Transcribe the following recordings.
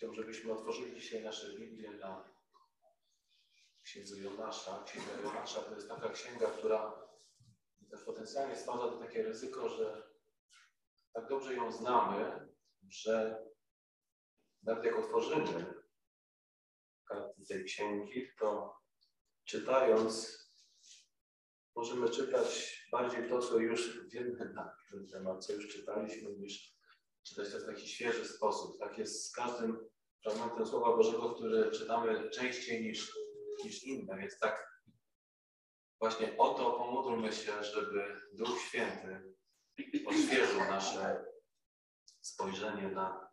Chciałbym, żebyśmy otworzyli dzisiaj nasze Biblię na księdze Jonasza. Księga Jonasza to jest taka księga, która też potencjalnie stwarza to takie ryzyko, że tak dobrze ją znamy, że nawet jak otworzymy karty tej księgi, to czytając możemy czytać bardziej to, co już wiemy na ten temat, co już czytaliśmy, niż czytać to w taki świeży sposób. Tak jest z każdym fragmentem Słowa Bożego, który czytamy częściej niż, niż inne. Więc tak właśnie o to pomódlmy się, żeby Duch Święty odświeżył nasze spojrzenie na,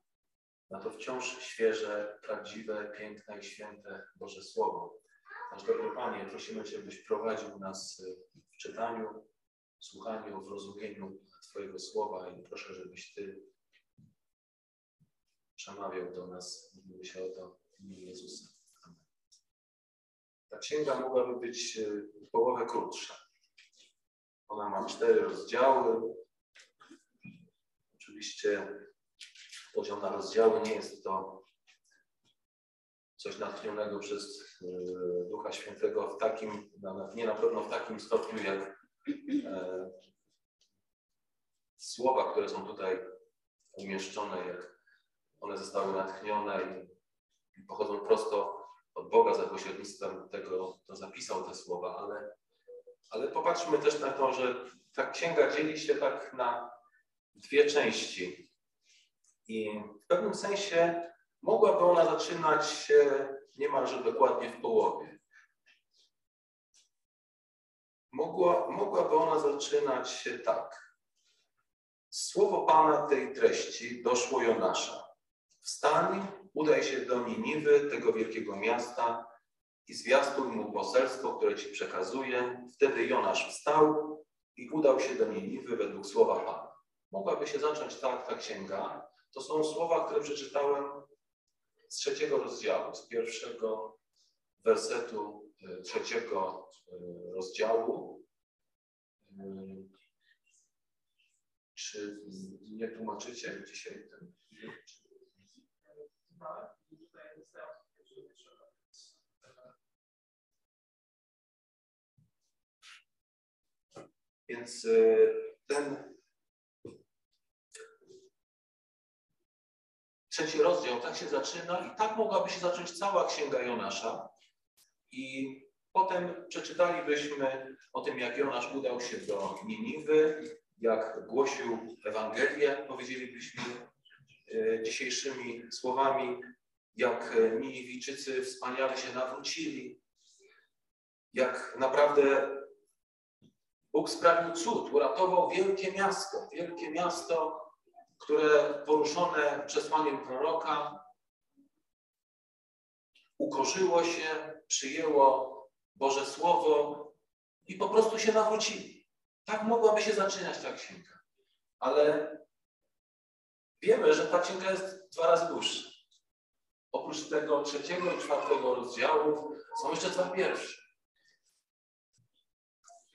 na to wciąż świeże, prawdziwe, piękne i święte Boże Słowo. Nasz dobry Panie, prosimy Cię, byś prowadził nas w czytaniu, w słuchaniu, w rozumieniu Twojego Słowa i proszę, żebyś Ty przemawiał do nas. Modlimy się o to w imieniu Jezusa. Amen. Ta księga mogłaby być w połowę krótsza. Ona ma cztery rozdziały. Oczywiście podział na rozdziały nie jest to coś natchnionego przez Ducha Świętego w takim, nie na pewno w takim stopniu jak e, słowa, które są tutaj umieszczone, jak one zostały natchnione i pochodzą prosto od Boga za pośrednictwem tego, kto zapisał te słowa, ale, ale popatrzmy też na to, że ta księga dzieli się tak na dwie części. I w pewnym sensie mogłaby ona zaczynać się niemalże dokładnie w połowie. Mogła, mogłaby ona zaczynać się tak. Słowo Pana tej treści doszło Jonasza. Wstań, udaj się do Niniwy, tego wielkiego miasta i zwiastuj mu poselstwo, które ci przekazuję. Wtedy Jonasz wstał i udał się do Niniwy według słowa Pana. Mogłaby się zacząć tak ta księga. To są słowa, które przeczytałem z trzeciego rozdziału, z pierwszego wersetu trzeciego rozdziału. Czy nie tłumaczycie dzisiaj ten? Więc ten trzeci rozdział tak się zaczyna i tak mogłaby się zacząć cała księga Jonasza. I potem przeczytalibyśmy o tym, jak Jonasz udał się do Niniwy, jak głosił Ewangelię, powiedzielibyśmy dzisiejszymi słowami, jak Niniwijczycy wspaniale się nawrócili, jak naprawdę Bóg sprawił cud, uratował wielkie miasto, wielkie miasto, które poruszone przesłaniem proroka ukorzyło się, przyjęło Boże Słowo i po prostu się nawrócili. Tak mogłaby się zaczynać ta księga. Ale wiemy, że ta księga jest dwa razy dłuższa. Oprócz tego trzeciego i czwartego rozdziałów są jeszcze dwa pierwsze.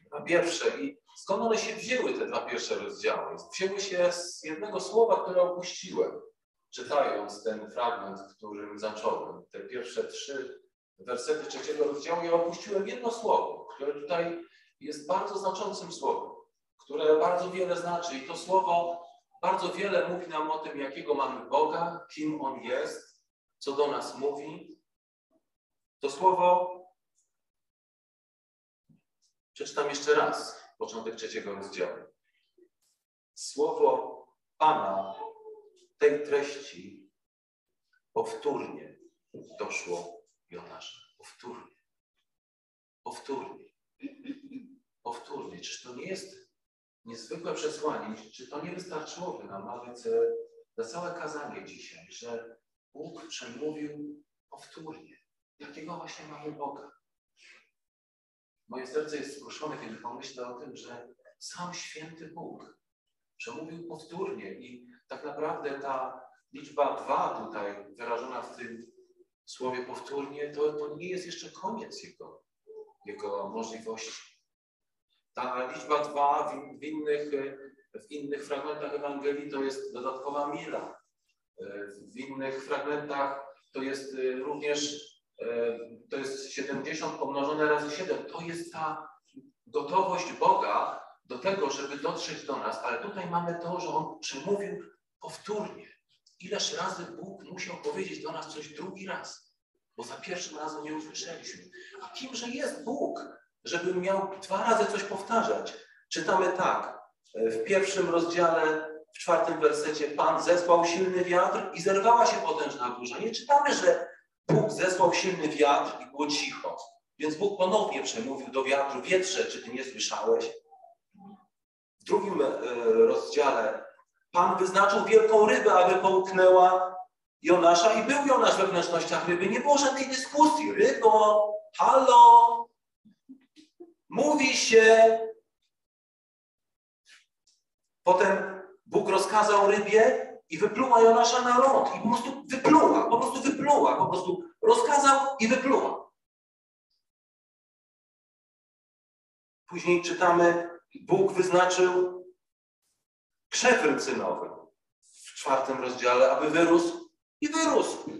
Dwa pierwsze. I skąd one się wzięły, te dwa pierwsze rozdziały? Wzięły się z jednego słowa, które opuściłem, czytając ten fragment, którym zacząłem. Te pierwsze trzy wersety trzeciego rozdziału, ja opuściłem jedno słowo, które tutaj jest bardzo znaczącym słowem, które bardzo wiele znaczy. I to słowo bardzo wiele mówi nam o tym, jakiego mamy Boga, kim On jest, co do nas mówi. To słowo przeczytam jeszcze raz, początek trzeciego rozdziału. Słowo Pana tej treści powtórnie doszło Jonasza. Powtórnie. Powtórnie. Powtórnie. Czyż to nie jest niezwykłe przesłanie? Czy to nie wystarczyłoby nam nawet za całe kazanie dzisiaj, że Bóg przemówił powtórnie? Jakiego właśnie mamy Boga? Moje serce jest skruszone, kiedy pomyślę o tym, że sam święty Bóg przemówił powtórnie i tak naprawdę ta liczba dwa tutaj wyrażona w tym słowie powtórnie, to, to nie jest jeszcze koniec jego, jego możliwości. Ta liczba dwa w, w, innych, w innych fragmentach Ewangelii to jest dodatkowa mila. W innych fragmentach to jest również to jest 70 pomnożone razy 7. To jest ta gotowość Boga do tego, żeby dotrzeć do nas, ale tutaj mamy to, że On przemówił powtórnie. Ileż razy Bóg musiał powiedzieć do nas coś drugi raz, bo za pierwszym razem nie usłyszeliśmy. A kimże jest Bóg, żeby miał dwa razy coś powtarzać? Czytamy tak, w pierwszym rozdziale, w czwartym wersecie, Pan zesłał silny wiatr i zerwała się potężna burza. Nie czytamy, że Bóg zesłał silny wiatr i było cicho. Więc Bóg ponownie przemówił do wiatru, wietrze, czy ty nie słyszałeś? W drugim e, rozdziale Pan wyznaczył wielką rybę, aby połknęła Jonasza i był Jonasz we wnętrznościach ryby. Nie było żadnej dyskusji. Rybo, halo, mówi się. Potem Bóg rozkazał rybie i wypluła Jonasza na ląd. I po prostu wypluła, po prostu wypluła, po prostu rozkazał i wypluła. Później czytamy, Bóg wyznaczył krzew rycynowy w czwartym rozdziale, aby wyrósł i wyrósł.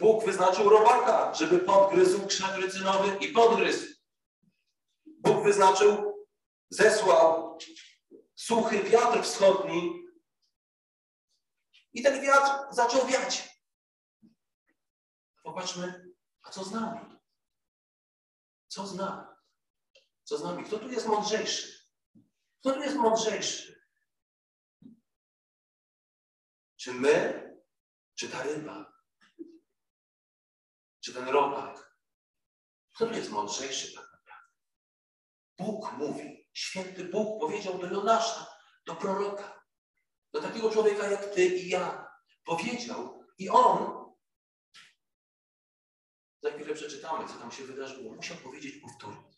Bóg wyznaczył robaka, żeby podgryzł krzew rycynowy i podgryzł. Bóg wyznaczył, zesłał suchy wiatr wschodni i ten wiatr zaczął wiać. Popatrzmy, a co z nami? Co z nami? Co z nami? Kto tu jest mądrzejszy? Kto tu jest mądrzejszy? Czy my, czy ta ryba? Czy ten robak? Kto tu jest mądrzejszy? Bóg mówi. Święty Bóg powiedział do Jonasza, do proroka, do takiego człowieka jak ty i ja. Powiedział i on za chwilę przeczytamy, co tam się wydarzyło. Musiał powiedzieć powtórnie.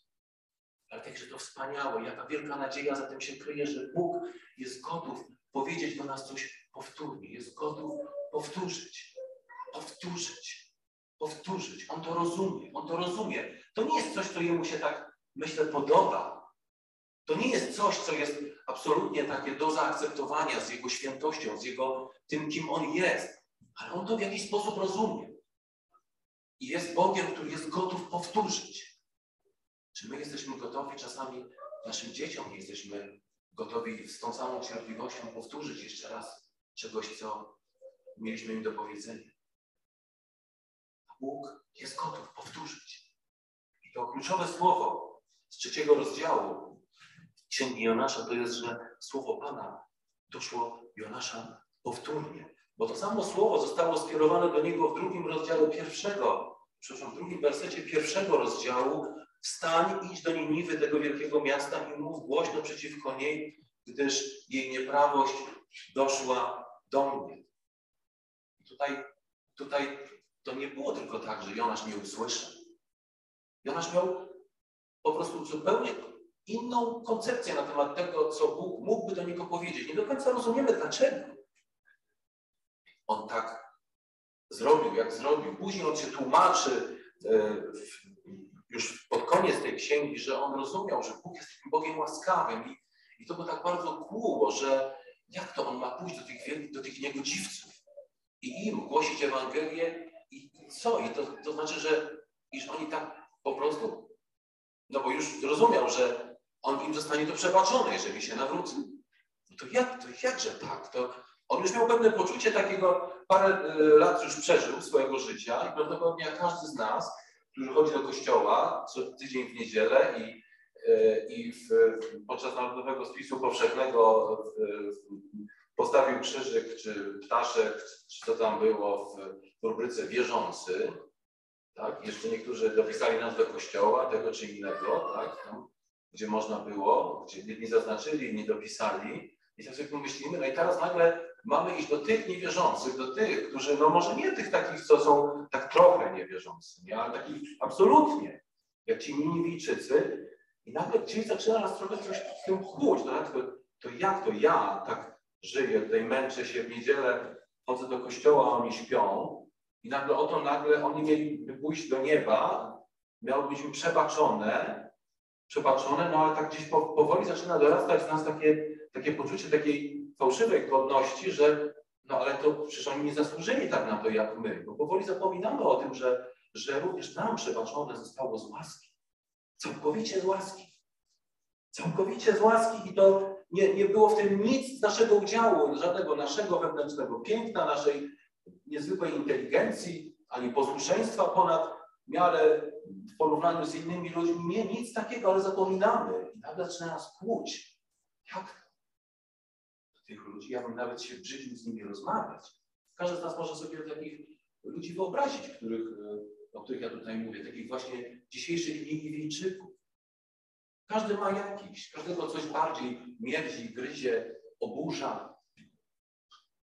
Ale także to wspaniałe, jaka wielka nadzieja za tym się kryje, że Bóg jest gotów powiedzieć do nas coś powtórnie, jest gotów powtórzyć, powtórzyć, powtórzyć. On to rozumie, on to rozumie. To nie jest coś, co jemu się tak, myślę, podoba. To nie jest coś, co jest absolutnie takie do zaakceptowania z jego świętością, z jego tym, kim on jest. Ale on to w jakiś sposób rozumie. I jest Bogiem, który jest gotów powtórzyć. Czy my jesteśmy gotowi czasami naszym dzieciom nie jesteśmy gotowi z tą samą cierpliwością powtórzyć jeszcze raz czegoś, co mieliśmy im do powiedzenia. Bóg jest gotów powtórzyć. I to kluczowe słowo z trzeciego rozdziału Księgi Jonasza to jest, że słowo Pana doszło Jonasza powtórnie. Bo to samo słowo zostało skierowane do niego w drugim rozdziale pierwszego, przepraszam, w drugim wersecie pierwszego rozdziału, Wstań, idź do Niniwy, tego wielkiego miasta i mów głośno przeciwko niej, gdyż jej nieprawość doszła do mnie. Tutaj, tutaj to nie było tylko tak, że Jonasz nie usłyszał. Jonasz miał po prostu zupełnie inną koncepcję na temat tego, co Bóg mógłby do niego powiedzieć. Nie do końca rozumiemy dlaczego. On tak zrobił, jak zrobił. Później on się tłumaczy e, już pod koniec tej księgi, że on rozumiał, że Bóg jest takim Bogiem łaskawym i, to go tak bardzo kłuło, że jak to on ma pójść do tych, do tych niegodziwców i im głosić Ewangelię i, i co? I to, to znaczy, że iż oni tak po prostu, no bo już zrozumiał, że on im zostanie to przebaczone, jeżeli się nawrócą. No to jak, to jakże tak? To on już miał pewne poczucie takiego, parę e, lat już przeżył swojego życia i prawdopodobnie jak każdy z nas, który chodzi do kościoła co tydzień w niedzielę i, e, i w, podczas Narodowego Spisu Powszechnego postawił krzyżyk czy ptaszek, czy co tam było w rubryce wierzący. Tak? Jeszcze niektórzy dopisali nazwę kościoła, tego czy innego, tak? Tam, gdzie można było, gdzie jedni zaznaczyli, nie dopisali. I tak sobie pomyślimy, no i teraz nagle mamy iść do tych niewierzących, do tych, którzy, no może nie tych takich, co są tak trochę niewierzący, nie? ale takich absolutnie, jak ci Niniwijczycy. I nagle gdzieś zaczyna nas trochę coś z tym kłuć. No, to, to jak to ja tak żyję, tutaj męczę się w niedzielę, chodzę do kościoła, oni śpią i nagle oto nagle oni mieliby pójść do nieba, miało być im przebaczone, przebaczone, no ale tak gdzieś powoli zaczyna dorastać w nas takie, takie poczucie takiej fałszywej godności, że No ale to przecież oni nie zasłużyli tak na to jak my, bo powoli zapominamy o tym, że, że również nam przebaczone zostało z łaski. Całkowicie z łaski. Całkowicie z łaski i to nie, nie było w tym nic z naszego udziału, żadnego naszego wewnętrznego piękna, naszej niezwykłej inteligencji, ani posłuszeństwa ponad miarę w porównaniu z innymi ludźmi. Nie, nic takiego, ale zapominamy. I nagle zaczyna nas kłuć. Jak tych ludzi? Ja bym nawet się brzydził z nimi rozmawiać. Każdy z nas może sobie takich ludzi wyobrazić, których, o których ja tutaj mówię, takich właśnie dzisiejszych Niniwijczyków. Każdy ma jakiś, każdego coś bardziej mierdzi, gryzie, oburza.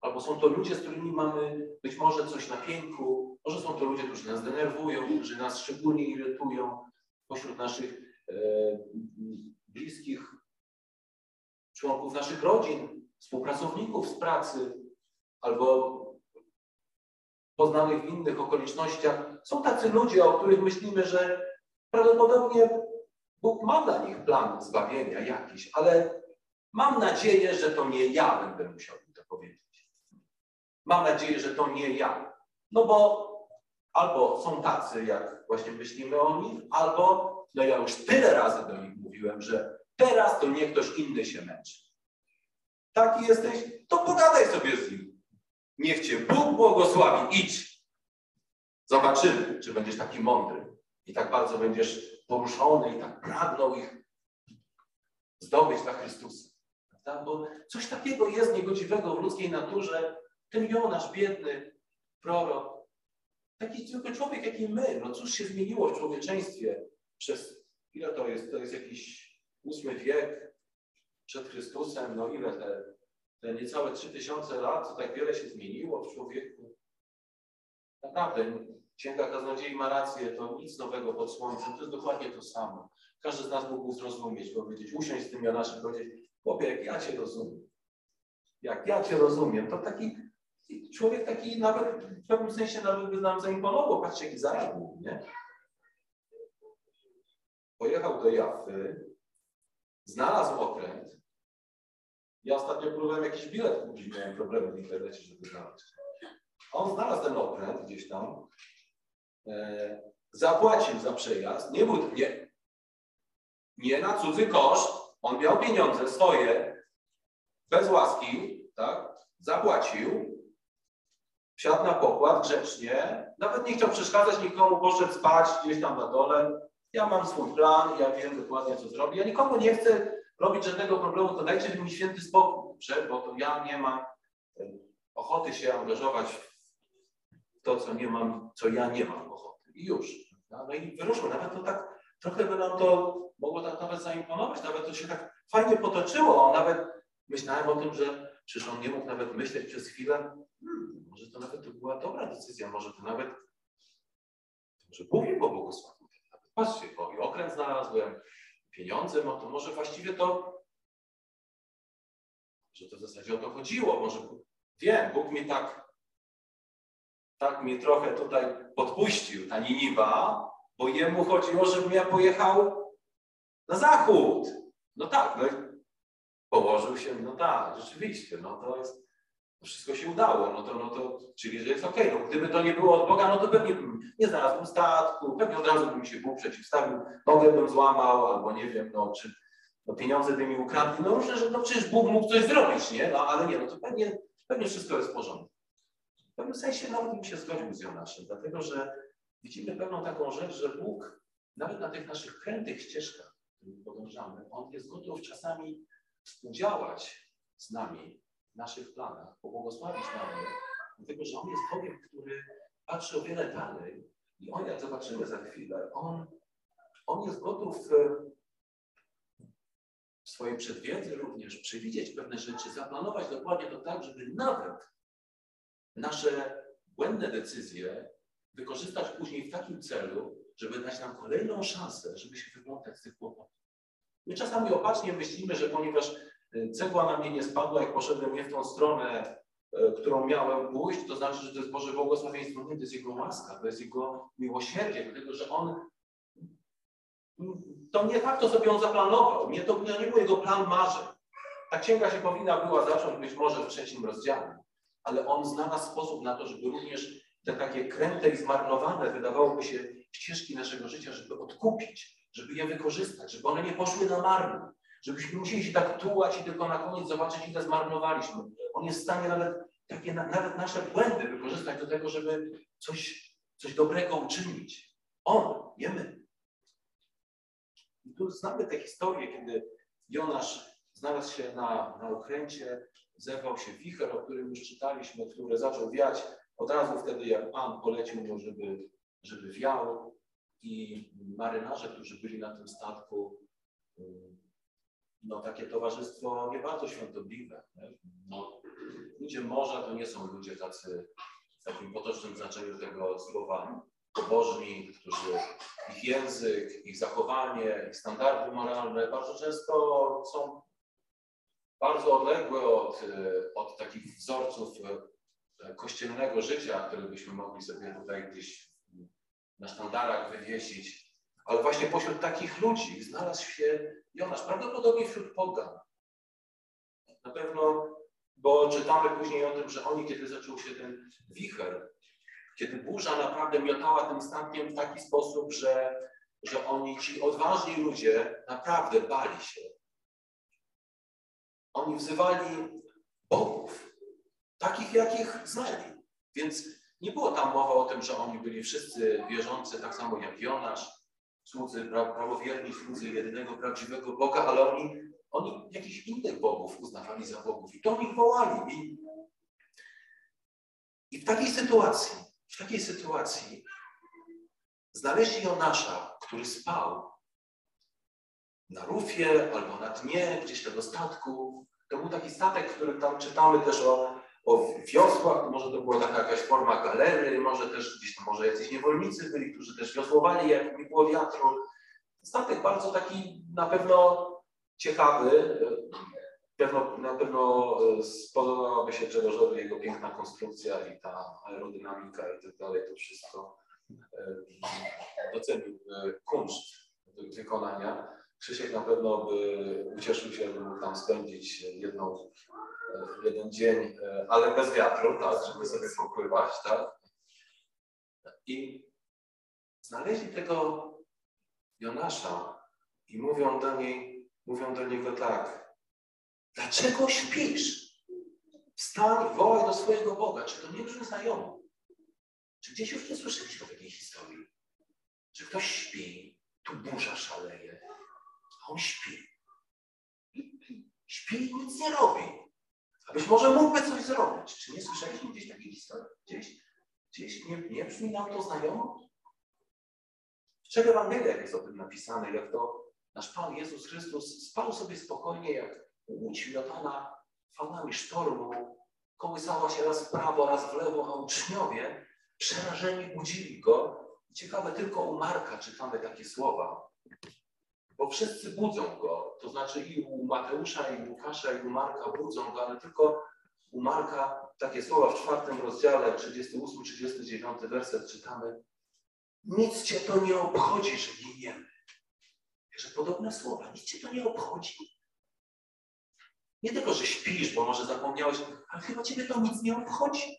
Albo są to ludzie, z którymi mamy być może coś na pięku, może są to ludzie, którzy nas denerwują, którzy nas szczególnie irytują pośród naszych e, bliskich członków naszych rodzin, współpracowników z pracy, albo poznanych w innych okolicznościach. Są tacy ludzie, o których myślimy, że prawdopodobnie Bóg ma dla nich plan zbawienia jakiś, ale mam nadzieję, że to nie ja będę musiał. Mam nadzieję, że to nie ja. No bo albo są tacy, jak właśnie myślimy o nich, albo no ja już tyle razy do nich mówiłem, że teraz to niech ktoś inny się męczy. Taki jesteś, to pogadaj sobie z nim. Niech cię Bóg błogosławi, idź. Zobaczymy, czy będziesz taki mądry i tak bardzo będziesz poruszony i tak pragnął ich zdobyć dla Chrystusa. Prawda? Bo coś takiego jest niegodziwego w ludzkiej naturze. Ten Jonasz, biedny prorok, taki zwykły człowiek, jak i my. No cóż się zmieniło w człowieczeństwie przez, ile to jest? To jest jakiś ósmy wiek przed Chrystusem. No ile te, te niecałe trzy tysiące lat, to tak wiele się zmieniło w człowieku. Naprawdę, Księga Kaznodziei ma rację, to nic nowego pod słońcem, to jest dokładnie to samo. Każdy z nas mógł zrozumieć, powiedzieć, usiąść z tym Jonaszem, powiedzieć, chłopie, jak ja Cię rozumiem, jak ja Cię rozumiem, to taki człowiek taki nawet w pewnym sensie nawet by nam zaimponował, patrzcie, jaki zareagował, nie? Pojechał do Jafy, znalazł okręt. Ja ostatnio próbowałem jakiś bilet kupić, miałem problemy w internecie, żeby znaleźć. On znalazł ten okręt gdzieś tam, e, zapłacił za przejazd, nie był, nie, nie na cudzy koszt, on miał pieniądze swoje, bez łaski, tak, zapłacił, wsiadł na pokład grzecznie, nawet nie chciał przeszkadzać nikomu, poszedł spać gdzieś tam na dole. Ja mam swój plan, ja wiem dokładnie, co zrobię. Ja nikomu nie chcę robić żadnego problemu, to dajcie mi święty spokój, bo to ja nie mam ochoty się angażować w to, co nie mam, co ja nie mam ochoty. I już. No i wyruszło. Nawet to tak, trochę by nam to mogło tak nawet zaimponować, nawet to się tak fajnie potoczyło. Nawet myślałem o tym, że czyż on nie mógł nawet myśleć przez chwilę, hmm, może to nawet to była dobra decyzja, może to nawet, może Bóg mi pobłogosławił. Patrzcie, bo i okręt znalazłem, pieniądze, no to może właściwie to, że to w zasadzie o to chodziło, może wiem, Bóg mi tak, tak mnie trochę tutaj podpuścił, ta Niniwa, bo jemu chodziło, żebym ja pojechał na zachód. No tak, no położył się, no tak, rzeczywiście, no to jest, wszystko się udało, no to, no to czyli, że jest okej. Okay. No, gdyby to nie było od Boga, no to pewnie bym nie znalazłbym statku, pewnie od razu bym się Bóg przeciwstawił, nogę bym złamał, albo nie wiem, no czy no, pieniądze by mi ukradli, no różne, że no przecież Bóg mógł coś zrobić, nie? No ale nie, no to pewnie, pewnie wszystko jest w porządku. W pewnym sensie nawet bym się zgodził z Jonaszem, dlatego że widzimy pewną taką rzecz, że Bóg nawet na tych naszych krętych ścieżkach, podążamy, On jest gotów czasami współdziałać z nami w naszych planach, pobłogosławić nami, dlatego że On jest Bogiem, który patrzy o wiele dalej i On, jak zobaczymy za chwilę, On, on jest gotów w swojej przedwiedzy również przewidzieć pewne rzeczy, zaplanować dokładnie to tak, żeby nawet nasze błędne decyzje wykorzystać później w takim celu, żeby dać nam kolejną szansę, żeby się wyplątać z tych kłopotów. My czasami opacznie myślimy, że ponieważ e, cegła na mnie nie spadła, jak poszedłem nie w tą stronę, e, którą miałem pójść, to znaczy, że to jest Boże błogosławieństwo. Nie, to jest Jego łaska, to jest Jego miłosierdzie, dlatego że On to nie tak to sobie On zaplanował. Nie, to, to nie był Jego plan marzeń. Ta księga się powinna była zacząć być może w trzecim rozdziale. ale on znalazł sposób na to, żeby również te takie kręte i zmarnowane, wydawałoby się, ścieżki naszego życia, żeby odkupić, żeby je wykorzystać, żeby one nie poszły na marne, żebyśmy musieli się tak tułać i tylko na koniec zobaczyć, ile zmarnowaliśmy. On jest w stanie nawet takie, nawet nasze błędy wykorzystać do tego, żeby coś, coś dobrego uczynić. On, nie my. I tu znamy tę historię, kiedy Jonasz znalazł się na, na ukręcie, zerwał się wicher, o którym już czytaliśmy, który zaczął wiać od razu wtedy, jak Pan polecił mu, żeby, żeby wiał. I marynarze, którzy byli na tym statku, no takie towarzystwo nie bardzo świątobliwe. No, ludzie morza to nie są ludzie tacy w takim potocznym znaczeniu tego słowa pobożni, którzy ich język, ich zachowanie, ich standardy moralne bardzo często są bardzo odległe od, od takich wzorców e, kościelnego życia, które byśmy mogli sobie tutaj gdzieś na sztandarach wywiesić. Ale właśnie pośród takich ludzi znalazł się Jonasz, prawdopodobnie wśród pogan. Na pewno, bo czytamy później o tym, że oni, kiedy zaczął się ten wicher, kiedy burza naprawdę miotała tym statkiem w taki sposób, że, że oni, ci odważni ludzie, naprawdę bali się. Oni wzywali bogów, takich jakich znali. Więc nie było tam mowa o tym, że oni byli wszyscy wierzący, tak samo jak Jonasz, słudzy, prawowierni słudzy jedynego prawdziwego Boga, ale oni, oni jakichś innych bogów uznawali za bogów i to nich wołali. I, I w takiej sytuacji, w takiej sytuacji znaleźli Jonasza, który spał na rufie albo na dnie gdzieś tego statku. To był taki statek, który tam czytamy też o, o wiosłach, może to była taka jakaś forma galery, może też gdzieś tam może jacyś niewolnicy byli, którzy też wiosłowali, jak nie było wiatru. Statek bardzo taki na pewno ciekawy, pewno, na pewno spodobałaby się Grzegorzowi jego piękna konstrukcja i ta aerodynamika i tak dalej, to wszystko docenił kunszt wykonania. Krzysiek na pewno by ucieszył się, by mógł tam spędzić jedną, jeden dzień, ale bez wiatru, tak, żeby sobie popływać, tak. I znaleźli tego Jonasza i mówią do niej, mówią do niego tak, dlaczego śpisz? Wstań, wołaj do swojego Boga. Czy to nie brzmi znajomo? Czy gdzieś już nie słyszeliście takiej historii? Że ktoś śpi, tu burza szaleje, on śpi. Śpi i nic nie robi. A być może mógłby coś zrobić. Czy nie słyszeliśmy gdzieś takiej historii? Gdzieś, gdzieś nie, nie brzmi nam to znajomo? W trzech Ewangeliach jest o tym napisane, jak to nasz Pan Jezus Chrystus spał sobie spokojnie, jak łódź miotana falami sztormu, kołysała się raz w prawo, raz w lewo, a uczniowie przerażeni budzili go. Ciekawe, tylko u Marka czytamy takie słowa, bo wszyscy budzą go, to znaczy i u Mateusza, i u Łukasza, i u Marka budzą go, ale tylko u Marka takie słowa w czwartym rozdziale, 38-39 werset czytamy. Nic cię to nie obchodzi, że giniemy. Że podobne słowa, nic cię to nie obchodzi. Nie tylko, że śpisz, bo może zapomniałeś, ale chyba ciebie to nic nie obchodzi.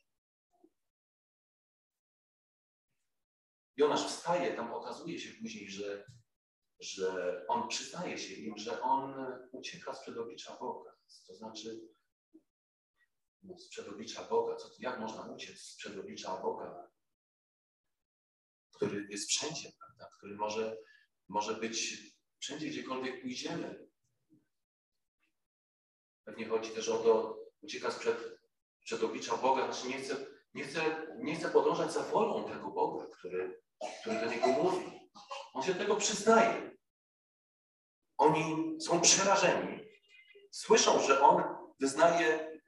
Jonasz wstaje, tam okazuje się później, że, że on przyznaje się im, że on ucieka z przedoblicza Boga. To znaczy z przedoblicza Boga. Co, jak można uciec z przedoblicza Boga? który jest wszędzie, prawda? który może, może być wszędzie, gdziekolwiek pójdziemy. Pewnie chodzi też o to, ucieka sprzed, przed oblicza Boga, znaczy nie chce, nie, chce, nie chce podążać za wolą tego Boga, który, który do niego mówi. On się tego przyznaje. Oni są przerażeni. Słyszą, że on wyznaje,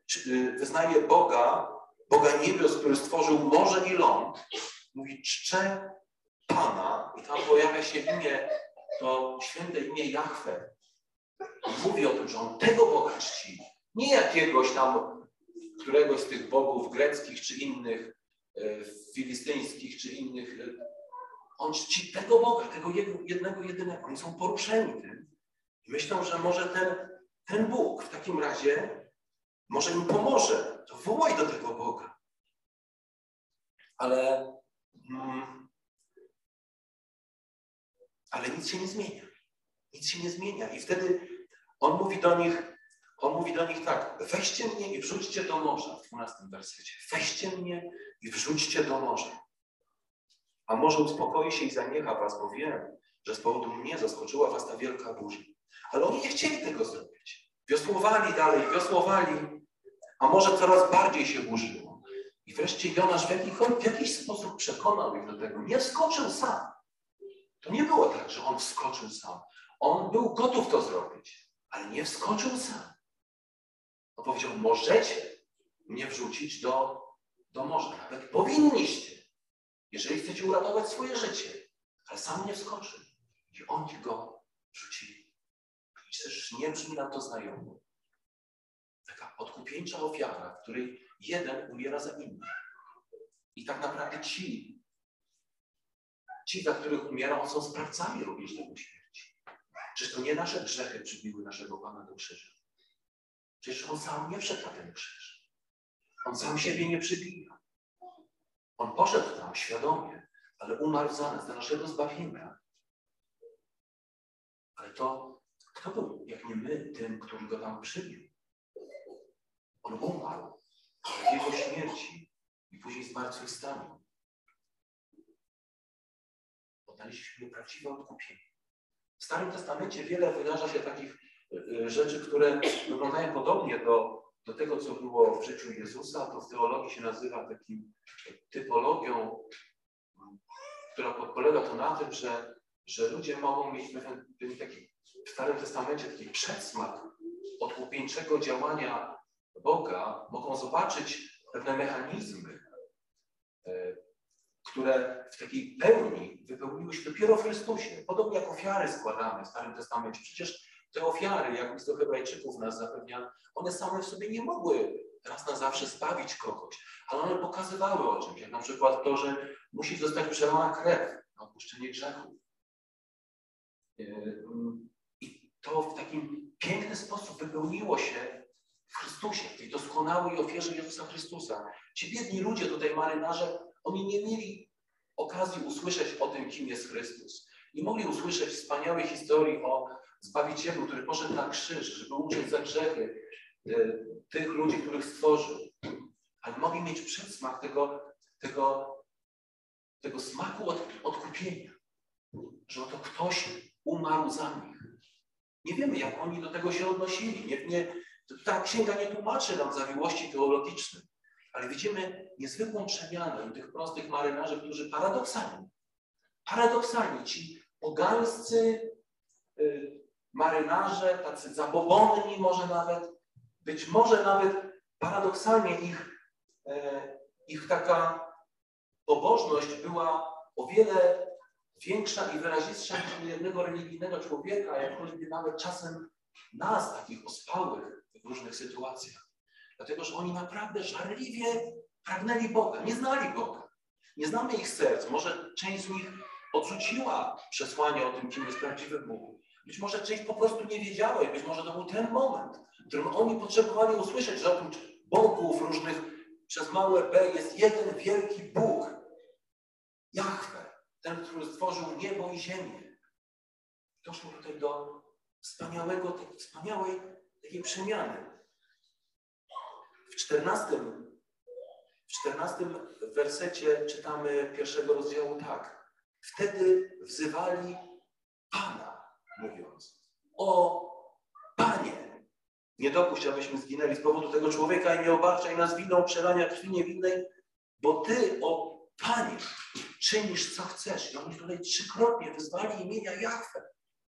wyznaje Boga, Boga niebios, który stworzył morze i ląd. Mówi, czcze Pana i tam pojawia się imię, to święte imię Jahwe. Mówi o tym, że on tego Boga czci. Nie jakiegoś tam, któregoś z tych bogów greckich czy innych, e, filistyńskich czy innych. On czci tego Boga, tego jednego, jedynego. Oni są poruszeni tym. Myślą, że może ten, ten Bóg w takim razie może im pomoże to wołaj do tego Boga. Ale, mm, ale nic się nie zmienia. Nic się nie zmienia. I wtedy on mówi do nich, on mówi do nich tak, weźcie mnie i wrzućcie do morza, w 12 wersecie. Weźcie mnie i wrzućcie do morza. A może uspokoi się i zaniecha was, bo wiem, że z powodu mnie zaskoczyła was ta wielka burza. Ale oni nie chcieli tego zrobić. Wiosłowali dalej, wiosłowali, a może coraz bardziej się burzyło. I wreszcie Jonasz w, w jakiś sposób przekonał ich do tego. Nie wskoczył sam. To nie było tak, że on wskoczył sam. On był gotów to zrobić, ale nie wskoczył sam. On powiedział, możecie mnie wrzucić do, do morza. Nawet powinniście, jeżeli chcecie uratować swoje życie. Ale sam nie wskoczył. I oni go wrzucili. I też nie brzmi nam to znajomo. Taka odkupieńcza ofiara, w której jeden umiera za innych. I tak naprawdę ci, ci, za których umiera, on są sprawcami również tego śmierci. Czyż to nie nasze grzechy przybiły naszego Pana do krzyża? Przecież on sam nie wszedł na ten krzyż. On sam siebie nie przybija. On poszedł tam świadomie, ale umarł za nas, dla naszego zbawienia. Ale to kto był, jak nie my, tym, który go tam przybił? On umarł, ale w jego śmierci i później zmartwychwstaniu odnaleźliśmy prawdziwe odkupienie. W Starym Testamencie wiele wydarza się takich y, rzeczy, które wyglądają podobnie do, do tego, co było w życiu Jezusa. To w teologii się nazywa takim typologią, która polega to na tym, że, że ludzie mogą mieć taki, w Starym Testamencie taki przedsmak odkupieńczego działania Boga, mogą zobaczyć pewne mechanizmy, e, które w takiej pełni wypełniły się dopiero w Chrystusie. Podobnie jak ofiary składane w Starym Testamencie. Przecież te ofiary, jak list do Hebrajczyków nas zapewnia, one same w sobie nie mogły raz na zawsze zbawić kogoś, ale one pokazywały o czymś, jak na przykład to, że musi zostać przelana krew na odpuszczenie grzechów. E, I to w takim piękny sposób wypełniło się w Chrystusie, w tej doskonałej ofierze Jezusa Chrystusa. Ci biedni ludzie, tutaj marynarze, oni nie mieli okazji usłyszeć o tym, kim jest Chrystus. Nie mogli usłyszeć wspaniałej historii o Zbawicielu, który poszedł na krzyż, żeby uciec za grzechy e, tych ludzi, których stworzył. Ale mogli mieć przedsmak tego, tego, tego smaku od, odkupienia, że oto ktoś umarł za nich. Nie wiemy, jak oni do tego się odnosili. Nie, nie, ta księga nie tłumaczy nam zawiłości teologicznych. Ale widzimy niezwykłą przemianę tych prostych marynarzy, którzy paradoksalnie, paradoksalnie ci pogańscy marynarze, tacy zabobonni może nawet, być może nawet paradoksalnie ich, y, ich taka pobożność była o wiele większa i wyrazistsza niż u jednego religijnego człowieka, jak choćby nawet czasem nas, takich ospałych w różnych sytuacjach. Dlatego, że oni naprawdę żarliwie pragnęli Boga, nie znali Boga. Nie znamy ich serc. Może część z nich odrzuciła przesłanie o tym, kim jest prawdziwy Bóg. Być może część po prostu nie wiedziała i być może to był ten moment, w którym oni potrzebowali usłyszeć, że oprócz Bogów różnych przez małe B jest jeden wielki Bóg. Jahwe, ten, który stworzył niebo i ziemię. Doszło tutaj do wspaniałego, wspaniałej takiej przemiany. W 14, w 14 wersecie czytamy pierwszego rozdziału tak. Wtedy wzywali Pana, mówiąc: O Panie, nie dopuść, abyśmy zginęli z powodu tego człowieka i nie obarczaj nas winą przelania krwi niewinnej, bo Ty, o Panie, czynisz co chcesz. I oni tutaj trzykrotnie wyzwali imienia Jahwe.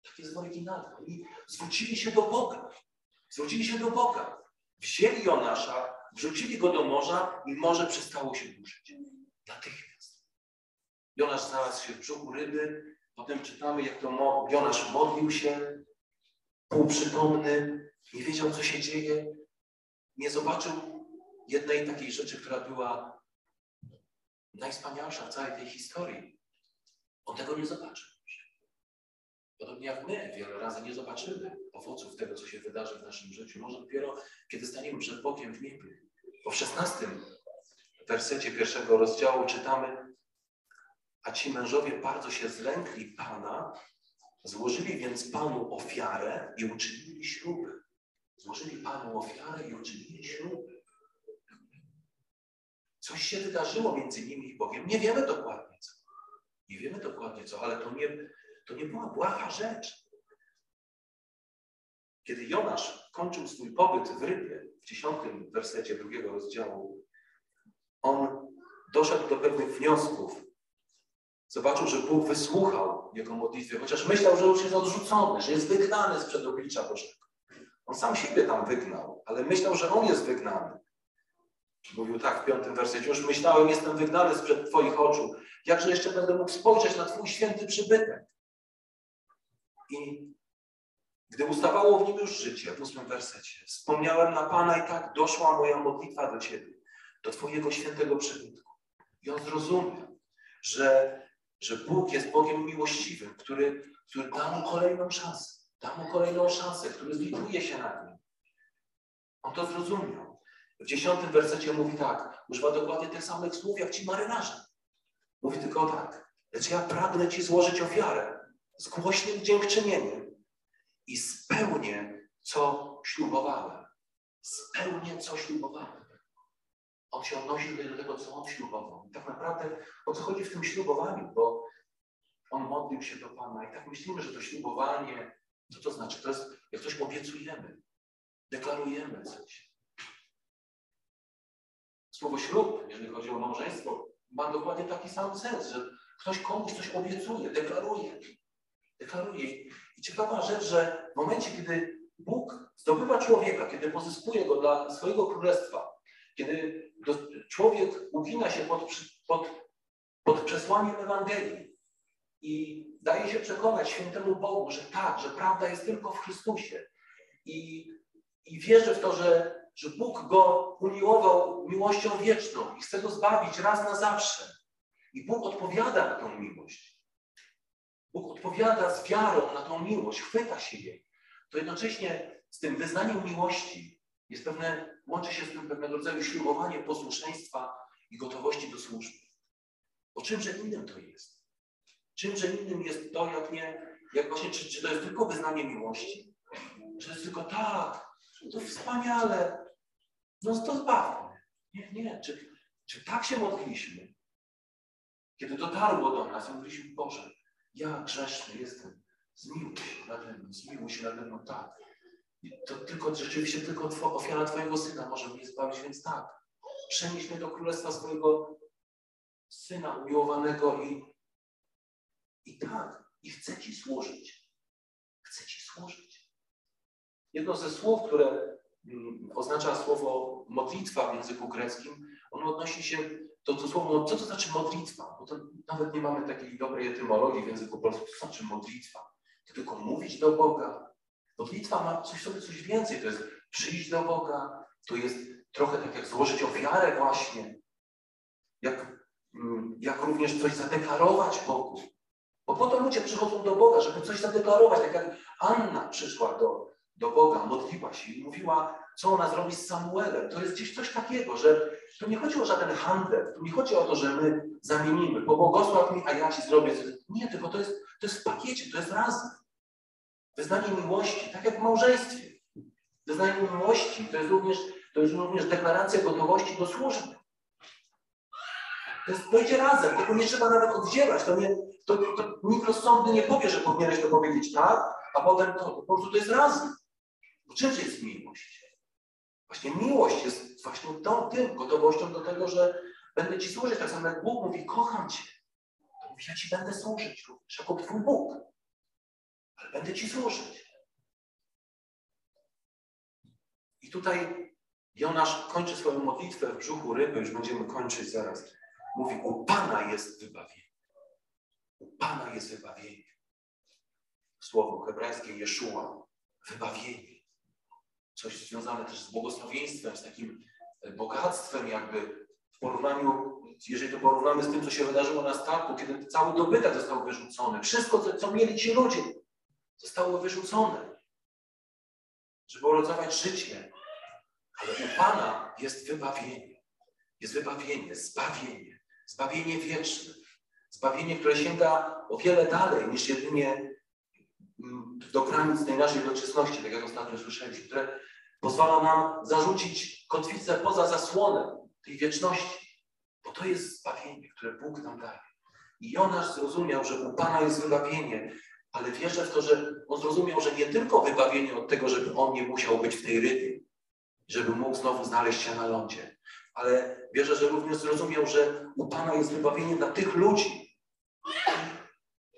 Tak jest w oryginale. Oni zwrócili się do Boga. Zwrócili się do Boga. Wzięli Jonasza, wrzucili go do morza i morze przestało się burzyć. Natychmiast. Jonasz znalazł się w brzuchu ryby. Potem czytamy, jak to Jonasz modlił się, półprzytomny, nie wiedział, co się dzieje. Nie zobaczył jednej takiej rzeczy, która była najwspanialsza w całej tej historii. On tego nie zobaczył. Podobnie jak my wiele razy nie zobaczymy owoców tego, co się wydarzy w naszym życiu. Może dopiero, kiedy staniemy przed Bogiem w niebie. Bo w szesnastym wersecie pierwszego rozdziału czytamy, a ci mężowie bardzo się zlękli Pana, złożyli więc Panu ofiarę i uczynili śluby. Złożyli Panu ofiarę i uczynili śluby. Coś się wydarzyło między nimi i Bogiem. Nie wiemy dokładnie co. Nie wiemy dokładnie co, ale to nie, to nie była błaha rzecz. Kiedy Jonasz kończył swój pobyt w rybie, w dziesiątym wersecie drugiego rozdziału, on doszedł do pewnych wniosków. Zobaczył, że Bóg wysłuchał jego modlitwy, chociaż myślał, że już jest odrzucony, że jest wygnany z przed oblicza Bożego. On sam siebie tam wygnał, ale myślał, że on jest wygnany. Mówił tak w piątym wersecie, już myślałem, jestem wygnany sprzed Twoich oczu. Jakże jeszcze będę mógł spojrzeć na Twój święty przybytek? I gdy ustawało w nim już życie, w ósmym wersecie, wspomniałem na Pana i tak doszła moja modlitwa do Ciebie, do Twojego świętego przybytku. I on zrozumiał, że, że Bóg jest Bogiem miłościwym, który, który da mu kolejną szansę. Da mu kolejną szansę, który zlituje się nad nim. On to zrozumiał. W dziesiątym wersecie mówi tak, używa dokładnie tych samych słów jak ci marynarze. Mówi tylko tak, lecz ja pragnę Ci złożyć ofiarę z głośnym dziękczynieniem i spełnię, co ślubowałem. Spełnię, co ślubowałem. On się odnosił do tego, co on ślubował. I tak naprawdę o co chodzi w tym ślubowaniu, bo on modlił się do Pana i tak myślimy, że to ślubowanie, co to znaczy? To jest, jak coś obiecujemy, deklarujemy coś. Słowo ślub, jeżeli chodzi o małżeństwo, ma dokładnie taki sam sens, że ktoś komuś coś obiecuje, deklaruje. Deklaruje. I ciekawa rzecz, że w momencie, kiedy Bóg zdobywa człowieka, kiedy pozyskuje go dla swojego królestwa, kiedy człowiek ugina się pod, pod, pod przesłaniem Ewangelii i daje się przekonać świętemu Bogu, że tak, że prawda jest tylko w Chrystusie i, i wierzy w to, że że Bóg go umiłował miłością wieczną i chce go zbawić raz na zawsze. I Bóg odpowiada na tą miłość. Bóg odpowiada z wiarą na tą miłość, chwyta się jej. To jednocześnie z tym wyznaniem miłości jest pewne, łączy się z tym pewnego rodzaju ślubowanie posłuszeństwa i gotowości do służby. Bo czymże innym to jest? Czymże innym jest to, jak nie, jak właśnie, czy, czy to jest tylko wyznanie miłości? Czy to jest tylko tak, to wspaniale, no to zbaw Nie, nie. Czy, czy tak się modliliśmy? Kiedy dotarło do nas, mówiliśmy, Boże, ja grzeszny jestem, zmiłuj się nade mną, zmiłuj się nade mną, tak. To tylko, rzeczywiście tylko ofiara Twojego Syna może mnie zbawić, więc tak. Przenieś mnie do Królestwa swojego Syna umiłowanego i, i tak, i chcę Ci służyć. Chcę Ci służyć. Jedno ze słów, które Mm, oznacza słowo modlitwa w języku greckim, ono odnosi się do, do słowa, co to znaczy modlitwa? Bo to nawet nie mamy takiej dobrej etymologii w języku polskim, co to znaczy modlitwa? To tylko mówić do Boga. Modlitwa ma coś sobie coś więcej, to jest przyjść do Boga, to jest trochę tak jak złożyć ofiarę właśnie, jak, mm, jak również coś zadeklarować Bogu. Bo po to ludzie przychodzą do Boga, żeby coś zadeklarować, tak jak Anna przyszła do, do Boga, modliła się i mówiła, co ona zrobi z Samuelem. To jest gdzieś coś takiego, że tu nie chodzi o żaden handel, tu nie chodzi o to, że my zamienimy, pobłogosław mi, a ja ci zrobię. Nie, tylko to jest, to jest w pakiecie, to jest razem. Wyznanie miłości, tak jak w małżeństwie. Wyznanie miłości to jest również, to jest również deklaracja gotowości do służby. To, jest, to idzie razem, tego nie trzeba nawet oddzielać. To, nie, to, to nikt rozsądny nie powie, że powinieneś to powiedzieć tak, a potem to, po prostu to jest razem. Bo czym jest miłość? Właśnie miłość jest właśnie tą, tym gotowością do tego, że będę Ci służyć. Tak samo jak Bóg mówi, kocham Cię. To mówi, ja Ci będę służyć również jako Twój Bóg. Ale będę Ci służyć. I tutaj Jonasz kończy swoją modlitwę w brzuchu ryby, już będziemy kończyć zaraz. Mówi, u Pana jest wybawienie. U Pana jest wybawienie. Słowo hebrajskie Jeszua, wybawienie coś związane też z błogosławieństwem, z takim e, bogactwem jakby w porównaniu, jeżeli to porównamy z tym, co się wydarzyło na statku, kiedy cały dobytek został wyrzucony, wszystko, co, co mieli ci ludzie, zostało wyrzucone, żeby urodować życie. Ale u Pana jest wybawienie. Jest wybawienie, zbawienie, zbawienie wieczne. Zbawienie, które sięga o wiele dalej niż jedynie mm, do granic tej naszej doczesności, tak jak ostatnio słyszeliśmy, które pozwala nam zarzucić kotwicę poza zasłonem tej wieczności. Bo to jest zbawienie, które Bóg nam daje. I Jonasz zrozumiał, że u Pana jest wybawienie, ale wierzę w to, że on zrozumiał, że nie tylko wybawienie od tego, żeby on nie musiał być w tej rybie, żeby mógł znowu znaleźć się na lądzie, ale wierzę, że również zrozumiał, że u Pana jest wybawienie dla tych ludzi,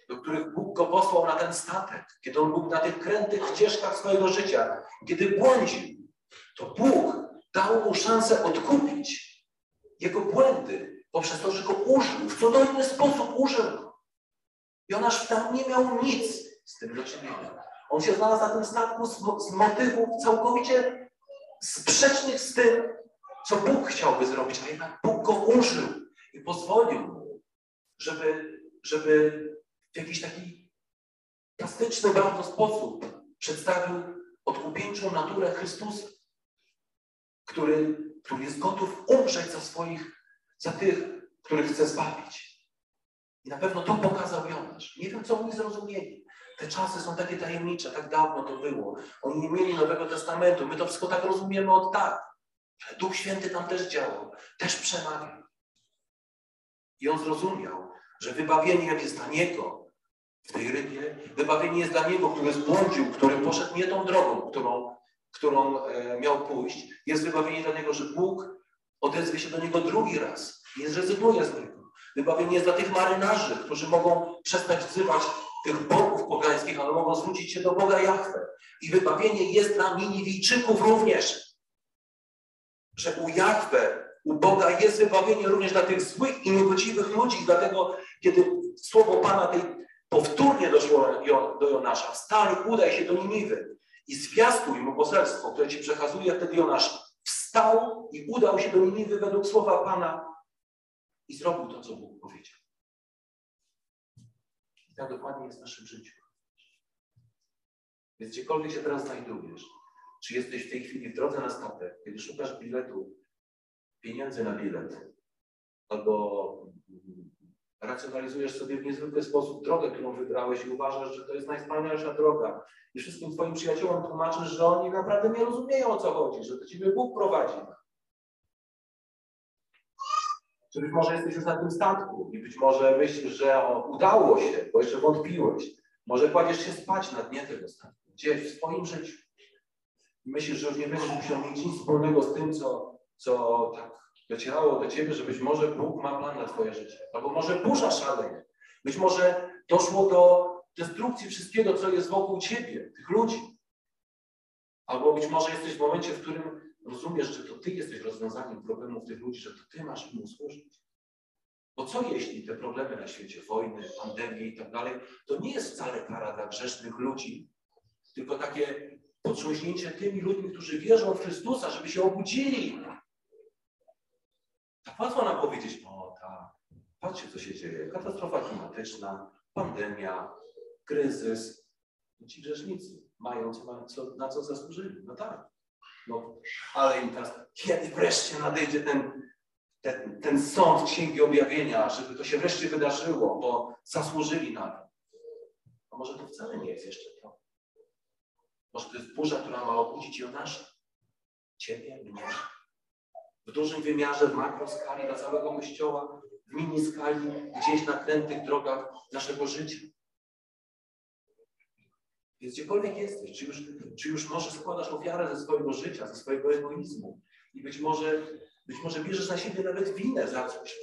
do których Bóg go posłał na ten statek, kiedy on był na tych krętych ścieżkach swojego życia, kiedy błądził, to Bóg dał mu szansę odkupić jego błędy poprzez to, że go użył, w cudowny sposób użył. Jonasz tam nie miał nic z tym do czynienia. On się znalazł na tym statku z, z motywów całkowicie sprzecznych z tym, co Bóg chciałby zrobić, a jednak Bóg go użył i pozwolił mu, żeby, żeby w jakiś taki plastyczny bardzo sposób przedstawił odkupieńczą naturę Chrystusa, który, który jest gotów umrzeć za swoich, za tych, których chce zbawić. I na pewno to pokazał Jonasz. Nie wiem, co oni zrozumieli. Te czasy są takie tajemnicze, tak dawno to było. Oni nie mieli Nowego Testamentu. My to wszystko tak rozumiemy od tak. Ale Duch Święty tam też działał, też przemawiał. I on zrozumiał, że wybawienie jest dla niego w tej rybie, wybawienie jest dla niego, który zbłądził, który poszedł nie tą drogą, którą, którą e, miał pójść. Jest wybawienie dla niego, że Bóg odezwie się do niego drugi raz. Nie zrezygnuje z niego. Wybawienie jest dla tych marynarzy, którzy mogą przestać wzywać tych bogów pogańskich, ale mogą zwrócić się do Boga Jahwe. I wybawienie jest dla Niniwijczyków również. Że u Jahwe, u Boga jest wybawienie również dla tych złych i niegodziwych ludzi. Dlatego, kiedy słowo Pana tej powtórnie doszło do Jonasza, wstań, udaj się do Niniwy i zwiastuj mu poselstwo, które ci przekazuje, wtedy Jonasz wstał i udał się do Niniwy według słowa Pana i zrobił to, co Bóg powiedział. I tak dokładnie jest w naszym życiu. Więc gdziekolwiek się teraz znajdujesz, czy jesteś w tej chwili w drodze na statek, kiedy szukasz biletu, pieniędzy na bilet, albo racjonalizujesz sobie w niezwykły sposób drogę, którą wybrałeś i uważasz, że to jest najwspanialsza droga. I wszystkim Twoim przyjaciołom tłumaczysz, że oni naprawdę nie rozumieją o co chodzi, że to Ciebie Bóg prowadzi. Czy być może jesteś już na tym statku i być może myślisz, że o, udało się, bo jeszcze wątpiłeś. Może kładziesz się spać na dnie tego statku, gdzieś w swoim życiu. I myślisz, że już nie będziesz musiał mieć nic wspólnego z tym, co, co tak docierało do ciebie, że być może Bóg ma plan na twoje życie. Albo może burza szaleje. Być może doszło do destrukcji wszystkiego, co jest wokół ciebie, tych ludzi. Albo być może jesteś w momencie, w którym rozumiesz, że to ty jesteś rozwiązaniem problemów tych ludzi, że to ty masz im usłużyć. Bo co jeśli te problemy na świecie, wojny, pandemie i tak dalej, to nie jest wcale kara dla grzesznych ludzi, tylko takie potrząśnięcie tymi ludźmi, którzy wierzą w Chrystusa, żeby się obudzili. Tak łatwo nam powiedzieć, o tak, patrzcie co się dzieje, katastrofa klimatyczna, pandemia, kryzys. Ci grzesznicy mają co, na co zasłużyli. No tak. No, ale im teraz, kiedy wreszcie nadejdzie ten, ten, ten sąd Księgi Objawienia, żeby to się wreszcie wydarzyło, bo zasłużyli na to. A może to wcale nie jest jeszcze to. Może to jest burza, która ma obudzić Jonasza. Ciebie, mnie. W dużym wymiarze, w makroskali dla całego Kościoła, w mini skali, gdzieś na krętych drogach naszego życia. Więc gdziekolwiek jesteś, czy już, czy już może składasz ofiarę ze swojego życia, ze swojego egoizmu i być może, być może bierzesz na siebie nawet winę za coś,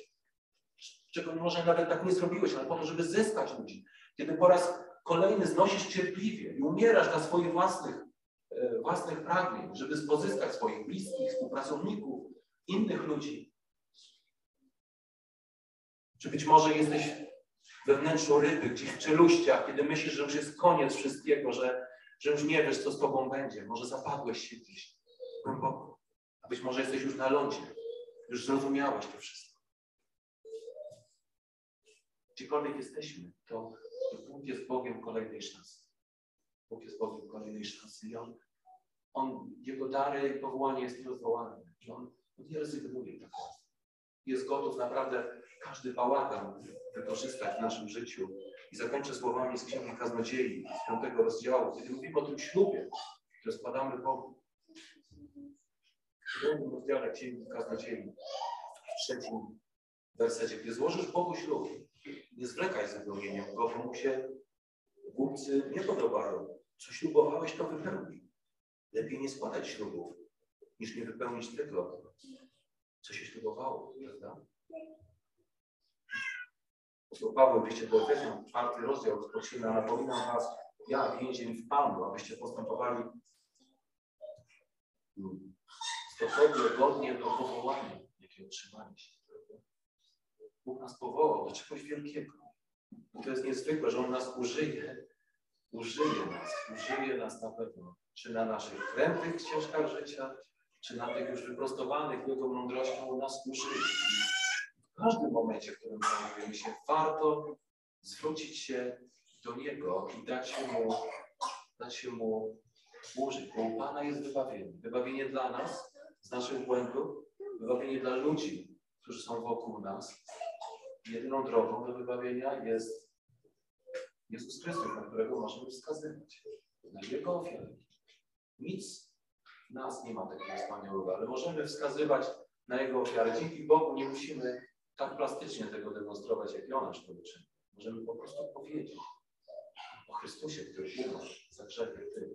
czego może nawet tak nie zrobiłeś, ale po to, żeby zyskać ludzi. Kiedy po raz kolejny znosisz cierpliwie i umierasz dla swoich własnych, e, własnych pragnień, żeby pozyskać swoich bliskich, współpracowników, innych ludzi. Czy być może jesteś we wnętrzu ryby, gdzieś w czeluściach, kiedy myślisz, że już jest koniec wszystkiego, że, że już nie wiesz, co z tobą będzie. Może zapadłeś się gdzieś głęboko. A być może jesteś już na lądzie. Już zrozumiałeś to wszystko. Gdziekolwiek jesteśmy, to Bóg jest Bogiem kolejnej szansy. Bóg jest Bogiem kolejnej szansy i On, on Jego dary i powołanie jest nierozwołalne. I On nie rezygnuje tak. Jest gotów naprawdę każdy bałagan wykorzystać w naszym życiu. I zakończę słowami z Księgi Kaznodziei, z piątego rozdziału, kiedy mówimy o tym ślubie, które składamy Bogu. W drugim rozdziale Księgi Kaznodziei, w trzecim wersecie, gdy złożysz Bogu ślub, nie zwlekaj z wypełnieniem go, bo mu się głupcy nie podobają. Co ślubowałeś, to wypełnij. Lepiej nie składać ślubów, niż nie wypełnić tego, co się ślubowało, prawda? Apostoł Paweł w liście do Efezjan, czwarty rozdział, rozpoczyna, napominam was, ja, więzień w Panu, abyście postępowali stosownie, godnie do powołania, jakie otrzymaliście. Bóg nas powołał do czegoś wielkiego. I to jest niezwykłe, że On nas użyje. Użyje nas, użyje nas na pewno. Czy na naszych krętych ścieżkach życia, czy na tych już wyprostowanych Jego mądrością nas użyje. W każdym momencie, w którym znajdujemy się, warto zwrócić się do Niego i dać Mu, dać Mu użyć, bo u Pana jest wybawienie. Wybawienie dla nas, z naszych błędów, wybawienie dla ludzi, którzy są wokół nas. Jedyną drogą do wybawienia jest Jezus Chrystus, na którego możemy wskazywać. Na Jego ofiarę. Nic nas nie ma takiego wspaniałego, ale możemy wskazywać na Jego ofiarę. Dzięki Bogu nie musimy tak plastycznie tego demonstrować, jak Jonasz to. Możemy po prostu powiedzieć o Chrystusie, który umarł za grzechy tych,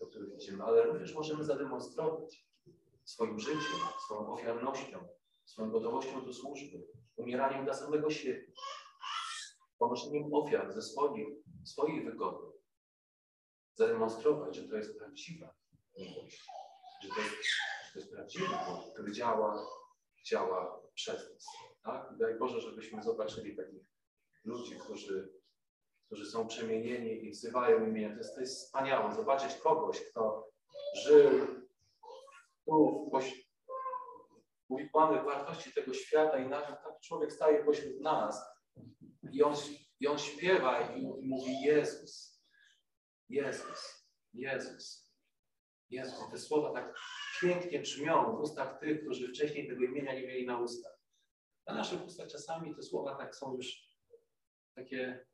do których idziemy, ale również możemy zademonstrować swoim życiem, swoją ofiarnością, swoją gotowością do służby, umieraniem dla samego siebie, ponoszeniem ofiar ze swoich, swoich wygody, zademonstrować, że to jest prawdziwa miłość, że to jest, że to Bóg, który działa, działa przez nas. Tak? I daj Boże, żebyśmy zobaczyli takich ludzi, którzy, którzy są przemienieni i wzywają imię. To jest, to jest wspaniałe, zobaczyć kogoś, kto żył tu poś- uwikłany w wartości tego świata i nagle taki człowiek staje pośród nas i on, i on śpiewa i, i mówi Jezus, Jezus, Jezus, Jezus. Te słowa tak pięknie brzmią w ustach tych, którzy wcześniej tego imienia nie mieli na ustach. Na naszych ustach czasami te słowa tak są już takie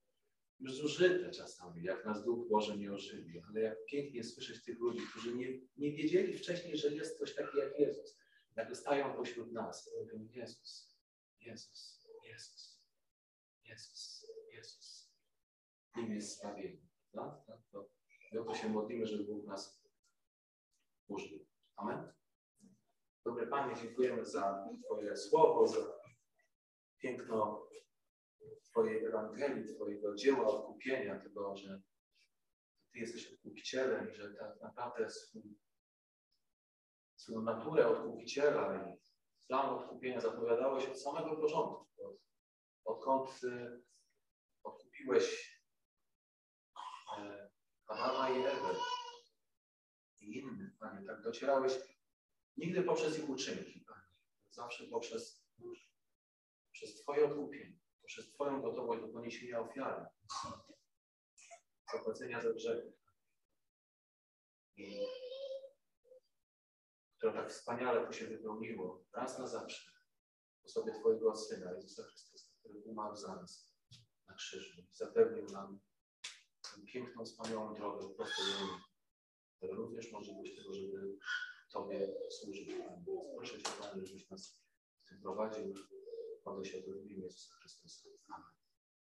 już zużyte czasami, jak nas Duch Boże nie ożywi, ale jak pięknie słyszeć tych ludzi, którzy nie, nie wiedzieli wcześniej, że jest ktoś taki jak Jezus. Jak stają pośród nas mówią Jezus, Jezus, Jezus, Jezus, Jezus. Nim jest zbawienie. No? No, to, my o to się modlimy, żeby Bóg nas użył. Amen. Dobry Panie, dziękujemy za Twoje słowo, za piękno Twojej Ewangelii, Twojego dzieła odkupienia, tego, że Ty jesteś odkupicielem i że tak naprawdę swój, swoją naturę odkupiciela i plan odkupienia zapowiadałeś od samego początku. Od, odkąd y, odkupiłeś e, Adama i Ewę i innych, Panie, tak docierałeś nigdy poprzez ich uczynki, Panie, zawsze poprzez, przez Twoje odkupienie poprzez Twoją gotowość do poniesienia ofiary, zapłacenia za grzechy, które tak wspaniale to się wypełniło raz na zawsze w osobie Twojego Syna, Jezusa Chrystusa, który umarł za nas na krzyżu i zapewnił nam tę piękną, wspaniałą drogę prosto do również możliwość tego, żeby Tobie służyć. Proszę Cię, Panie, żebyś nas prowadził. Modlę się to w imię Jezusa Chrystusa.